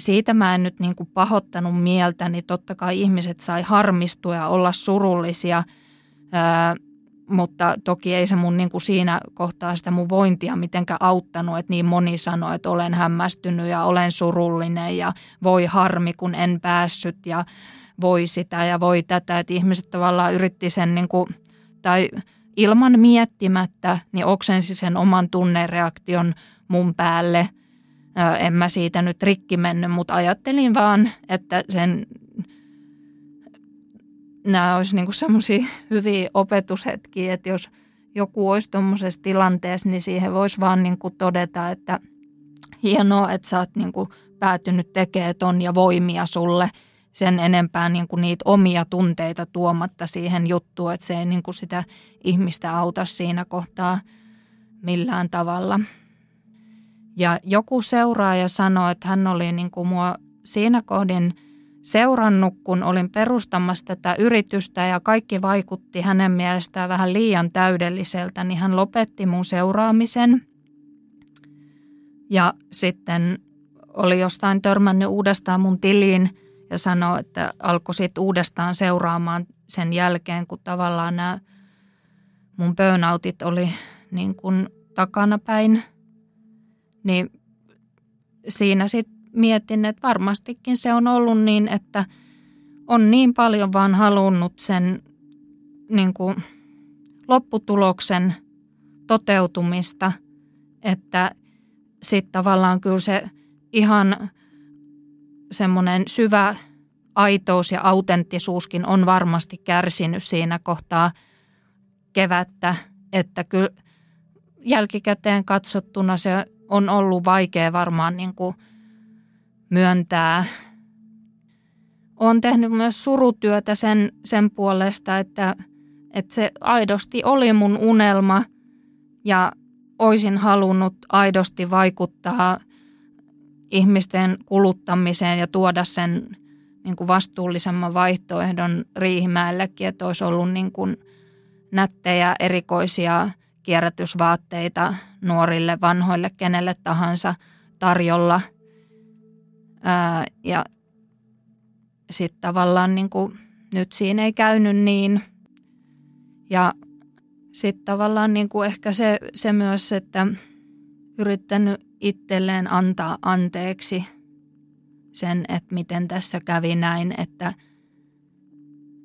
Speaker 2: siitä mä en nyt niin kuin pahoittanut mieltä, niin totta kai ihmiset sai harmistua ja olla surullisia, ää, mutta toki ei se mun niin kuin siinä kohtaa sitä mun vointia mitenkään auttanut, että niin moni sanoi, että olen hämmästynyt ja olen surullinen ja voi harmi, kun en päässyt ja voi sitä ja voi tätä, että ihmiset tavallaan yritti sen niin kuin, tai ilman miettimättä, niin oksensi sen oman tunnereaktion mun päälle. En mä siitä nyt rikki mennyt, mutta ajattelin vaan, että sen nämä olisi niin semmoisia hyviä opetushetkiä, että jos joku olisi tuommoisessa tilanteessa, niin siihen voisi vaan niin kuin todeta, että hienoa, että sä oot niin kuin päätynyt tekemään ton ja voimia sulle – sen enempää niin kuin niitä omia tunteita tuomatta siihen juttuun, että se ei niin kuin sitä ihmistä auta siinä kohtaa millään tavalla. Ja joku seuraaja sanoi, että hän oli niin kuin mua siinä kohdin seurannut, kun olin perustamassa tätä yritystä ja kaikki vaikutti hänen mielestään vähän liian täydelliseltä, niin hän lopetti mun seuraamisen. Ja sitten oli jostain törmännyt uudestaan mun tiliin – ja sanoi, että alkoi sitten uudestaan seuraamaan sen jälkeen, kun tavallaan nämä mun burnoutit oli niin kuin takanapäin, niin siinä sitten mietin, että varmastikin se on ollut niin, että on niin paljon vaan halunnut sen niin kuin lopputuloksen toteutumista, että sitten tavallaan kyllä se ihan semmoinen syvä aitous ja autenttisuuskin on varmasti kärsinyt siinä kohtaa kevättä, että kyllä jälkikäteen katsottuna se on ollut vaikea varmaan niin kuin myöntää. Olen tehnyt myös surutyötä sen, sen puolesta, että, että se aidosti oli mun unelma ja olisin halunnut aidosti vaikuttaa – ihmisten kuluttamiseen ja tuoda sen niin kuin vastuullisemman vaihtoehdon Riihimäellekin, että olisi ollut niin kuin nättejä, erikoisia kierrätysvaatteita nuorille, vanhoille, kenelle tahansa tarjolla. Ää, ja sitten tavallaan niin kuin, nyt siinä ei käynyt niin. Ja sitten tavallaan niin kuin ehkä se, se myös, että yrittänyt itselleen antaa anteeksi sen, että miten tässä kävi näin, että,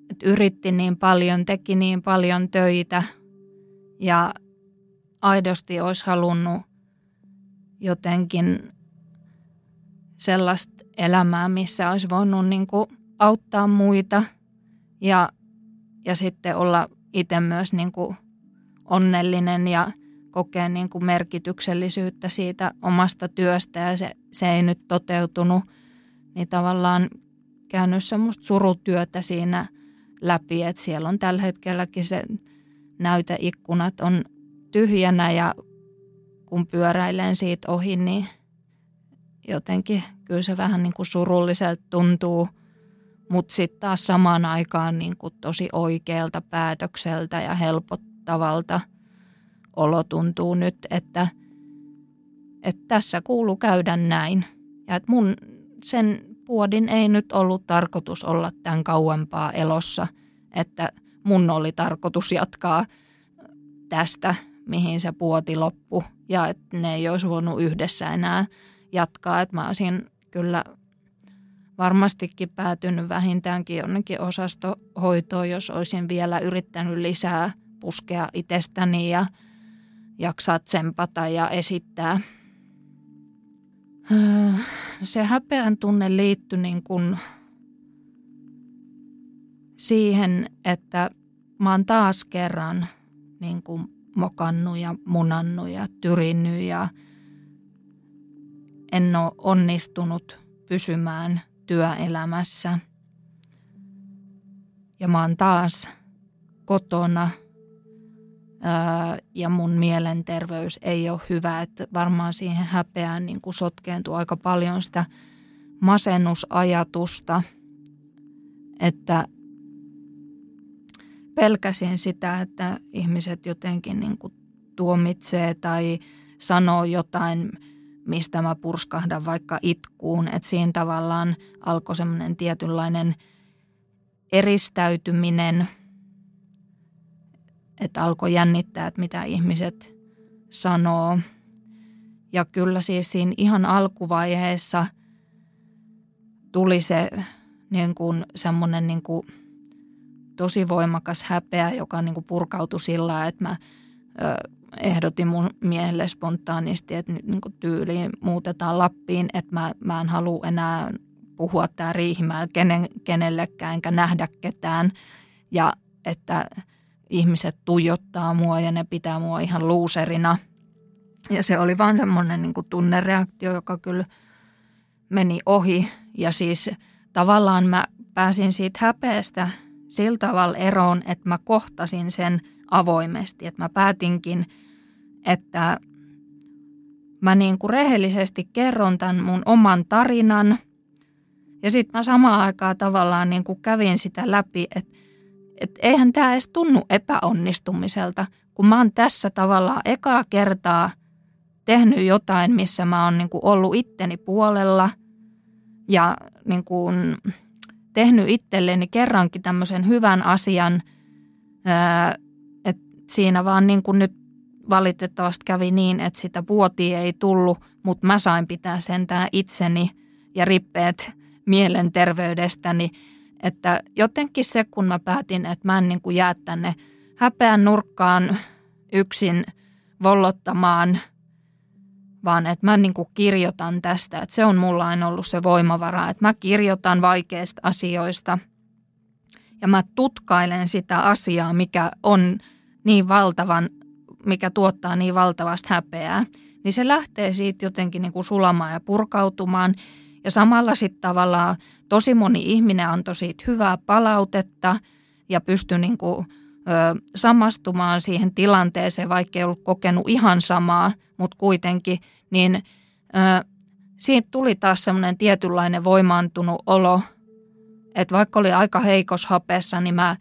Speaker 2: että yritti niin paljon, teki niin paljon töitä ja aidosti olisi halunnut jotenkin sellaista elämää, missä olisi voinut niin kuin auttaa muita ja, ja sitten olla itse myös niin kuin onnellinen ja kokea niin kuin merkityksellisyyttä siitä omasta työstä ja se, se ei nyt toteutunut, niin tavallaan käynyt semmoista surutyötä siinä läpi, että siellä on tällä hetkelläkin se näyteikkunat on tyhjänä ja kun pyöräilen siitä ohi, niin jotenkin kyllä se vähän niin kuin surulliselta tuntuu, mutta sitten taas samaan aikaan niin kuin tosi oikealta päätökseltä ja helpottavalta olo tuntuu nyt, että, että tässä kuuluu käydä näin. Ja että mun sen puodin ei nyt ollut tarkoitus olla tämän kauempaa elossa, että mun oli tarkoitus jatkaa tästä, mihin se puoti loppu ja että ne ei olisi voinut yhdessä enää jatkaa. Että mä olisin kyllä varmastikin päätynyt vähintäänkin jonnekin osastohoitoon, jos olisin vielä yrittänyt lisää puskea itsestäni ja jaksaa tsempata ja esittää. Öö, se häpeän tunne liittyi niin kuin siihen, että mä oon taas kerran niin kuin mokannut ja munannut ja tyrinnyt ja en ole onnistunut pysymään työelämässä. Ja mä oon taas kotona ja mun mielenterveys ei ole hyvä. Että varmaan siihen häpeään niin kuin sotkeentuu aika paljon sitä masennusajatusta, että pelkäsin sitä, että ihmiset jotenkin niin kuin tuomitsee tai sanoo jotain, mistä mä purskahdan vaikka itkuun. Että siinä tavallaan alkoi semmoinen tietynlainen eristäytyminen, että alkoi jännittää, että mitä ihmiset sanoo. Ja kyllä siis siinä ihan alkuvaiheessa tuli se niin kuin semmoinen niin kuin – tosi voimakas häpeä, joka niin kuin purkautui sillä, että mä ö, ehdotin mun miehelle spontaanisti, että nyt niin kuin tyyliin muutetaan Lappiin, että mä, mä en halua enää puhua tää Riihimäellä kenen, kenellekään enkä nähdä ketään ja että ihmiset tuijottaa mua ja ne pitää mua ihan luuserina. Ja se oli vaan semmoinen niin kuin tunnereaktio, joka kyllä meni ohi ja siis tavallaan mä pääsin siitä häpeästä – sillä tavalla eroon, että mä kohtasin sen avoimesti. Että mä päätinkin, että mä niin kuin rehellisesti kerron tämän mun oman tarinan. Ja sitten mä samaan aikaan tavallaan niin kuin kävin sitä läpi, että, että eihän tämä edes tunnu epäonnistumiselta, kun mä oon tässä tavallaan ekaa kertaa tehnyt jotain, missä mä oon niin ollut itteni puolella ja niin kuin tehnyt itselleni kerrankin tämmöisen hyvän asian, että siinä vaan niin kuin nyt valitettavasti kävi niin, että sitä vuotia ei tullut, mutta mä sain pitää sentään itseni ja rippeet mielenterveydestäni, että jotenkin se, kun mä päätin, että mä en niin kuin jää tänne häpeän nurkkaan yksin vollottamaan – vaan että mä niin kuin kirjoitan tästä, että se on mulla aina ollut se voimavara, että mä kirjoitan vaikeista asioista ja mä tutkailen sitä asiaa, mikä on niin valtavan, mikä tuottaa niin valtavasti häpeää, niin se lähtee siitä jotenkin niin kuin sulamaan ja purkautumaan ja samalla sitten tavallaan tosi moni ihminen antoi siitä hyvää palautetta ja pystyi niin kuin ö, samastumaan siihen tilanteeseen, vaikka ei ollut kokenut ihan samaa, mutta kuitenkin, niin ö, siitä tuli taas semmoinen tietynlainen voimaantunut olo, että vaikka oli aika heikos hapessa, niin mä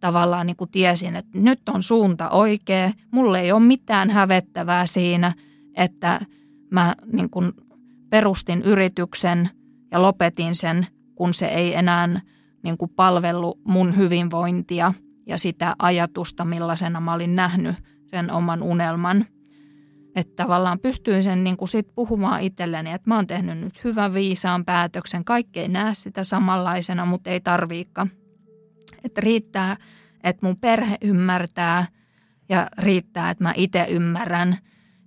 Speaker 2: tavallaan niin kuin tiesin, että nyt on suunta oikea, mulle ei ole mitään hävettävää siinä, että mä niin kuin perustin yrityksen ja lopetin sen, kun se ei enää niin kuin palvellut mun hyvinvointia – ja sitä ajatusta, millaisena mä olin nähnyt sen oman unelman. Että tavallaan pystyin sen niin kuin sit puhumaan itselleni, että mä oon tehnyt nyt hyvän viisaan päätöksen. Kaikki ei näe sitä samanlaisena, mutta ei tarviikka. Että riittää, että mun perhe ymmärtää ja riittää, että mä itse ymmärrän.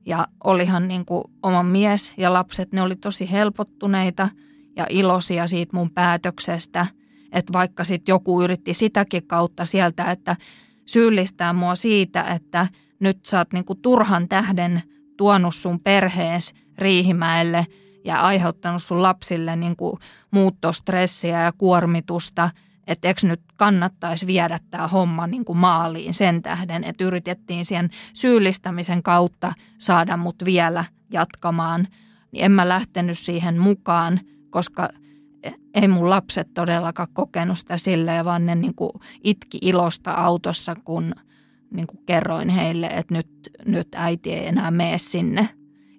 Speaker 2: Ja olihan niin kuin oma mies ja lapset, ne oli tosi helpottuneita ja iloisia siitä mun päätöksestä. Että vaikka sitten joku yritti sitäkin kautta sieltä, että syyllistää mua siitä, että nyt sä oot niin kuin turhan tähden – tuonut sun perhees Riihimäelle ja aiheuttanut sun lapsille niin kuin muuttostressiä ja kuormitusta, että eikö nyt kannattaisi viedä tämä homma niin kuin maaliin sen tähden, että yritettiin siihen syyllistämisen kautta saada mut vielä jatkamaan. Niin en mä lähtenyt siihen mukaan, koska ei mun lapset todellakaan kokenut sitä silleen, vaan ne niin kuin itki ilosta autossa, kun – niin kuin kerroin heille, että nyt, nyt äiti ei enää mene sinne.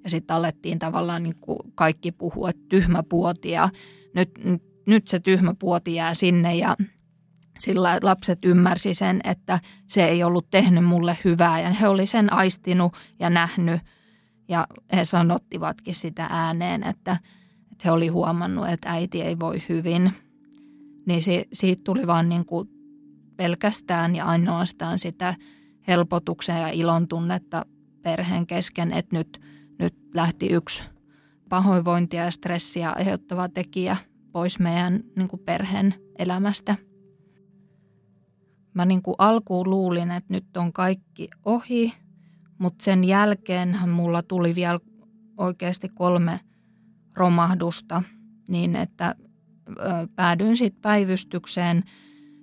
Speaker 2: Ja sitten alettiin tavallaan niin kuin kaikki puhua, että tyhmä puoti ja nyt, nyt, nyt se tyhmä puoti jää sinne ja sillä lapset ymmärsi sen, että se ei ollut tehnyt mulle hyvää ja he oli sen aistinut ja nähnyt ja he sanottivatkin sitä ääneen, että, että he oli huomannut, että äiti ei voi hyvin. Niin si, siitä tuli vaan niin kuin pelkästään ja ainoastaan sitä helpotuksen ja ilon tunnetta perheen kesken, että nyt, nyt lähti yksi pahoinvointia ja stressiä aiheuttava tekijä pois meidän niin kuin perheen elämästä. Mä niin kuin alkuun luulin, että nyt on kaikki ohi, mutta sen jälkeen mulla tuli vielä oikeasti kolme romahdusta niin, että päädyin sitten päivystykseen –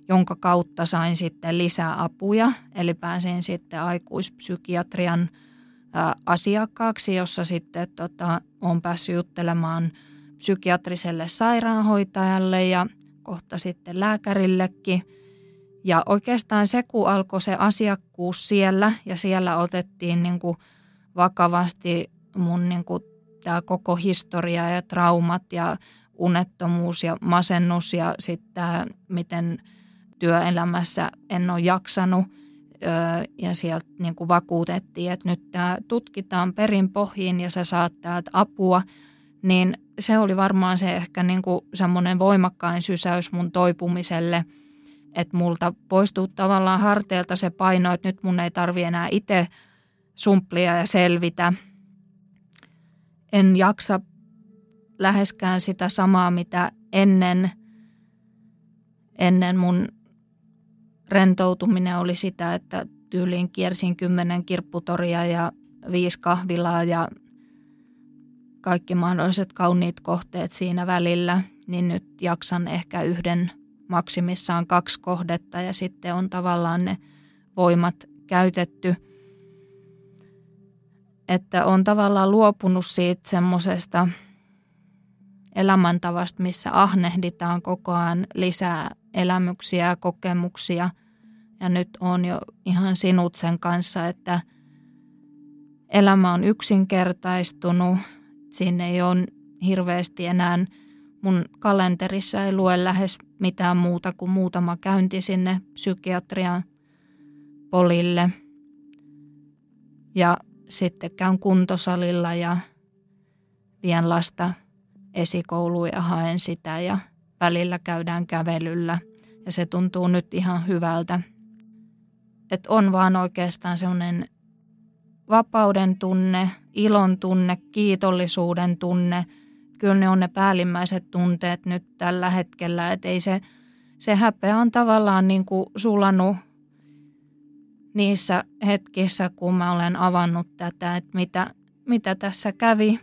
Speaker 2: jonka kautta sain sitten lisää apuja. Eli pääsin sitten aikuispsykiatrian asiakkaaksi, jossa sitten tota, olen päässyt juttelemaan psykiatriselle sairaanhoitajalle ja kohta sitten lääkärillekin. Ja oikeastaan se, kun alkoi se asiakkuus siellä ja siellä otettiin niin kuin vakavasti mun niin kuin tämä koko historia ja traumat ja unettomuus ja masennus ja sitten tämä, miten – työelämässä en ole jaksanut ja sieltä niin kuin vakuutettiin, että nyt tämä tutkitaan perin pohjiin ja sä saat täältä apua, niin se oli varmaan se ehkä niin kuin semmoinen voimakkain sysäys mun toipumiselle, että multa poistuu tavallaan harteilta se paino, että nyt mun ei tarvi enää itse sumplia ja selvitä. En jaksa läheskään sitä samaa, mitä ennen, ennen mun rentoutuminen oli sitä, että tyyliin kiersin kymmenen kirpputoria ja viisi kahvilaa ja kaikki mahdolliset kauniit kohteet siinä välillä, niin nyt jaksan ehkä yhden maksimissaan kaksi kohdetta ja sitten on tavallaan ne voimat käytetty. Että on tavallaan luopunut siitä semmoisesta elämäntavasta, missä ahnehditaan koko ajan lisää elämyksiä ja kokemuksia. Ja nyt on jo ihan sinut sen kanssa, että elämä on yksinkertaistunut. Siinä ei ole hirveästi enää, mun kalenterissa ei lue lähes mitään muuta kuin muutama käynti sinne psykiatrian polille. Ja sitten käyn kuntosalilla ja vien lasta esikouluun ja haen sitä ja välillä käydään kävelyllä ja se tuntuu nyt ihan hyvältä. Että on vaan oikeastaan semmoinen vapauden tunne, ilon tunne, kiitollisuuden tunne. Kyllä ne on ne päällimmäiset tunteet nyt tällä hetkellä, että ei se, se häpeä on tavallaan niin kuin sulanut niissä hetkissä, kun mä olen avannut tätä, että mitä, mitä tässä kävi.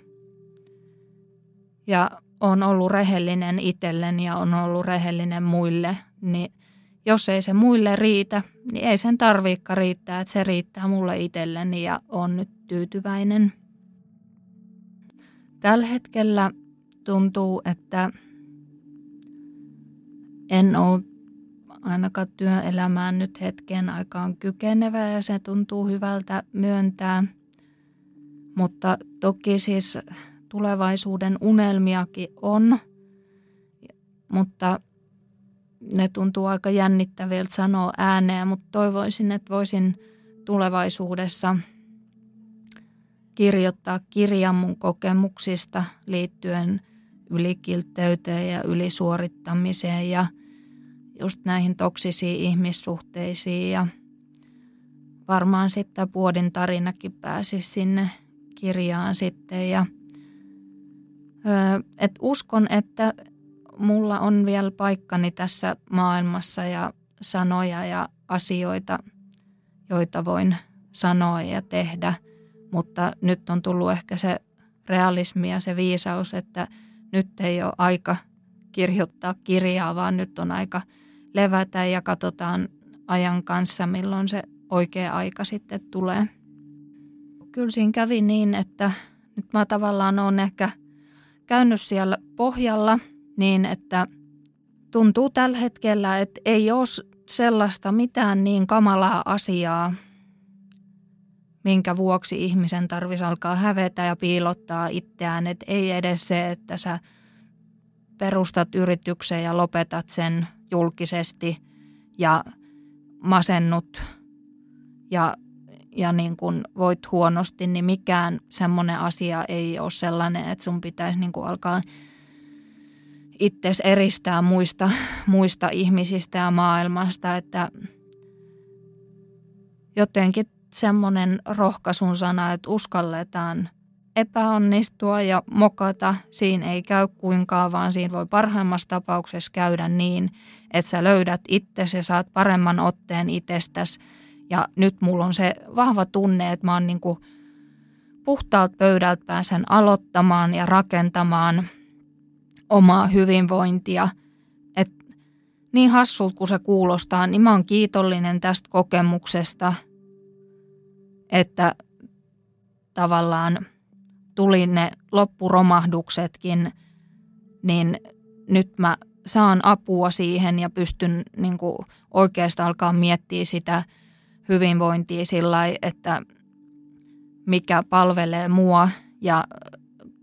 Speaker 2: Ja on ollut rehellinen itselleni ja on ollut rehellinen muille, niin jos ei se muille riitä, niin ei sen tarviikka riittää, että se riittää mulle itselleni ja on nyt tyytyväinen. Tällä hetkellä tuntuu, että en ole ainakaan työelämään nyt hetken aikaan kykenevä ja se tuntuu hyvältä myöntää. Mutta toki siis tulevaisuuden unelmiakin on, mutta ne tuntuu aika jännittäviltä sanoa ääneen, mutta toivoisin, että voisin tulevaisuudessa kirjoittaa kirjan mun kokemuksista liittyen ylikiltteyteen ja ylisuorittamiseen ja just näihin toksisiin ihmissuhteisiin. Ja varmaan sitten Puodin tarinakin pääsi sinne kirjaan sitten. Ja et uskon, että mulla on vielä paikkani tässä maailmassa ja sanoja ja asioita, joita voin sanoa ja tehdä, mutta nyt on tullut ehkä se realismi ja se viisaus, että nyt ei ole aika kirjoittaa kirjaa, vaan nyt on aika levätä ja katsotaan ajan kanssa, milloin se oikea aika sitten tulee. Kyllä siinä kävi niin, että nyt mä tavallaan olen ehkä käynyt siellä pohjalla niin, että tuntuu tällä hetkellä, että ei ole sellaista mitään niin kamalaa asiaa, minkä vuoksi ihmisen tarvitsisi alkaa hävetä ja piilottaa itseään. Että ei edes se, että sä perustat yrityksen ja lopetat sen julkisesti ja masennut ja, ja niin kuin voit huonosti, niin mikään semmoinen asia ei ole sellainen, että sun pitäisi niin alkaa itses eristää muista, muista ihmisistä ja maailmasta, että jotenkin semmoinen rohkaisun sana, että uskalletaan epäonnistua ja mokata. Siinä ei käy kuinkaan, vaan siinä voi parhaimmassa tapauksessa käydä niin, että sä löydät itsesi ja saat paremman otteen itsestäsi. Ja nyt mulla on se vahva tunne, että mä oon niin puhtaalta pöydältä pääsen aloittamaan ja rakentamaan omaa hyvinvointia. Et niin hassulta kuin se kuulostaa, niin mä oon kiitollinen tästä kokemuksesta, että tavallaan – tuli ne loppuromahduksetkin, niin nyt mä saan apua siihen ja pystyn niin oikeastaan alkaa miettiä sitä hyvinvointia sillä että mikä palvelee mua ja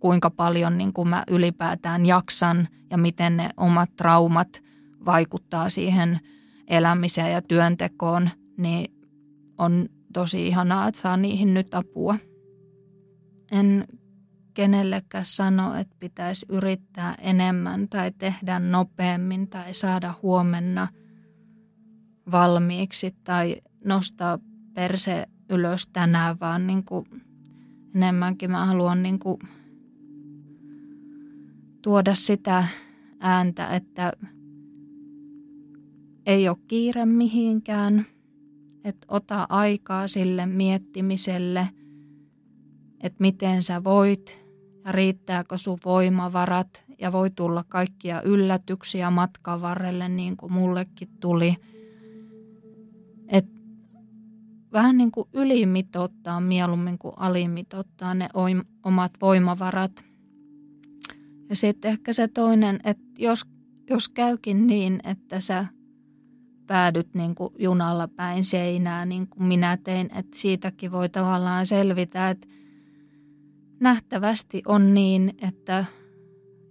Speaker 2: kuinka paljon niin kuin mä ylipäätään jaksan ja miten ne omat traumat vaikuttaa siihen elämiseen ja työntekoon, niin on tosi ihanaa, että saa niihin nyt apua. En kenellekään sano, että pitäisi yrittää enemmän tai tehdä nopeammin tai saada huomenna valmiiksi tai nostaa perse ylös tänään, vaan niin kuin enemmänkin mä haluan niin kuin tuoda sitä ääntä, että ei ole kiire mihinkään, että ota aikaa sille miettimiselle, että miten sä voit ja riittääkö sun voimavarat ja voi tulla kaikkia yllätyksiä matkan varrelle niin kuin mullekin tuli. Et vähän niin kuin ylimitottaa mieluummin kuin alimitottaa ne omat voimavarat. Ja sitten ehkä se toinen, että jos, jos käykin niin, että sä päädyt niin kuin junalla päin seinää, niin kuin minä tein, että siitäkin voi tavallaan selvitä, että nähtävästi on niin, että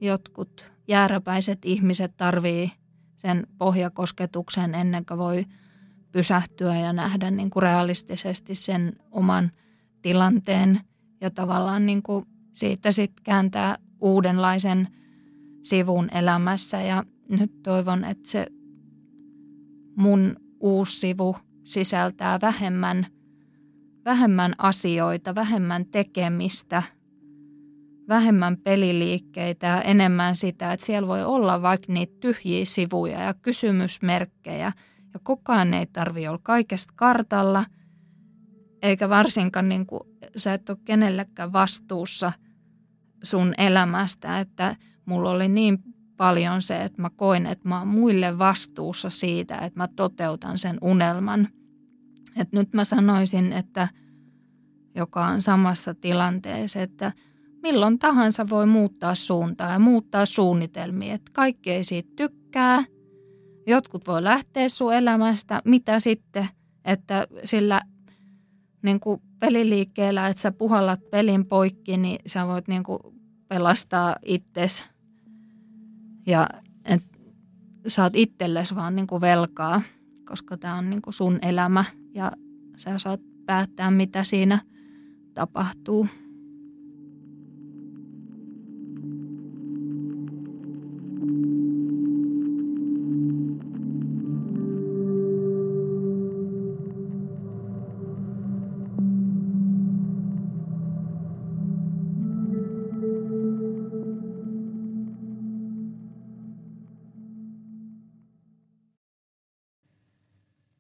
Speaker 2: jotkut jääräpäiset ihmiset tarvii sen pohjakosketuksen ennen kuin voi pysähtyä ja nähdä niin kuin realistisesti sen oman tilanteen ja tavallaan niin kuin siitä sitten kääntää uudenlaisen sivun elämässä ja nyt toivon, että se mun uusi sivu sisältää vähemmän, vähemmän asioita, vähemmän tekemistä – vähemmän peliliikkeitä ja enemmän sitä, että siellä voi olla vaikka niitä tyhjiä sivuja ja kysymysmerkkejä. Ja kukaan ei tarvi olla kaikesta kartalla, eikä varsinkaan niin kuin, sä et ole kenellekään vastuussa sun elämästä, että mulla oli niin paljon se, että mä koin, että mä oon muille vastuussa siitä, että mä toteutan sen unelman. Et nyt mä sanoisin, että joka on samassa tilanteessa, että – milloin tahansa voi muuttaa suuntaa ja muuttaa suunnitelmia. Että kaikki ei siitä tykkää. Jotkut voi lähteä sun elämästä. Mitä sitten, että sillä niin kuin peliliikkeellä, että sä puhallat pelin poikki, niin sä voit niin kuin pelastaa itses. Ja et, saat itsellesi vaan niin kuin velkaa, koska tämä on niin kuin sun elämä ja sä saat päättää, mitä siinä tapahtuu.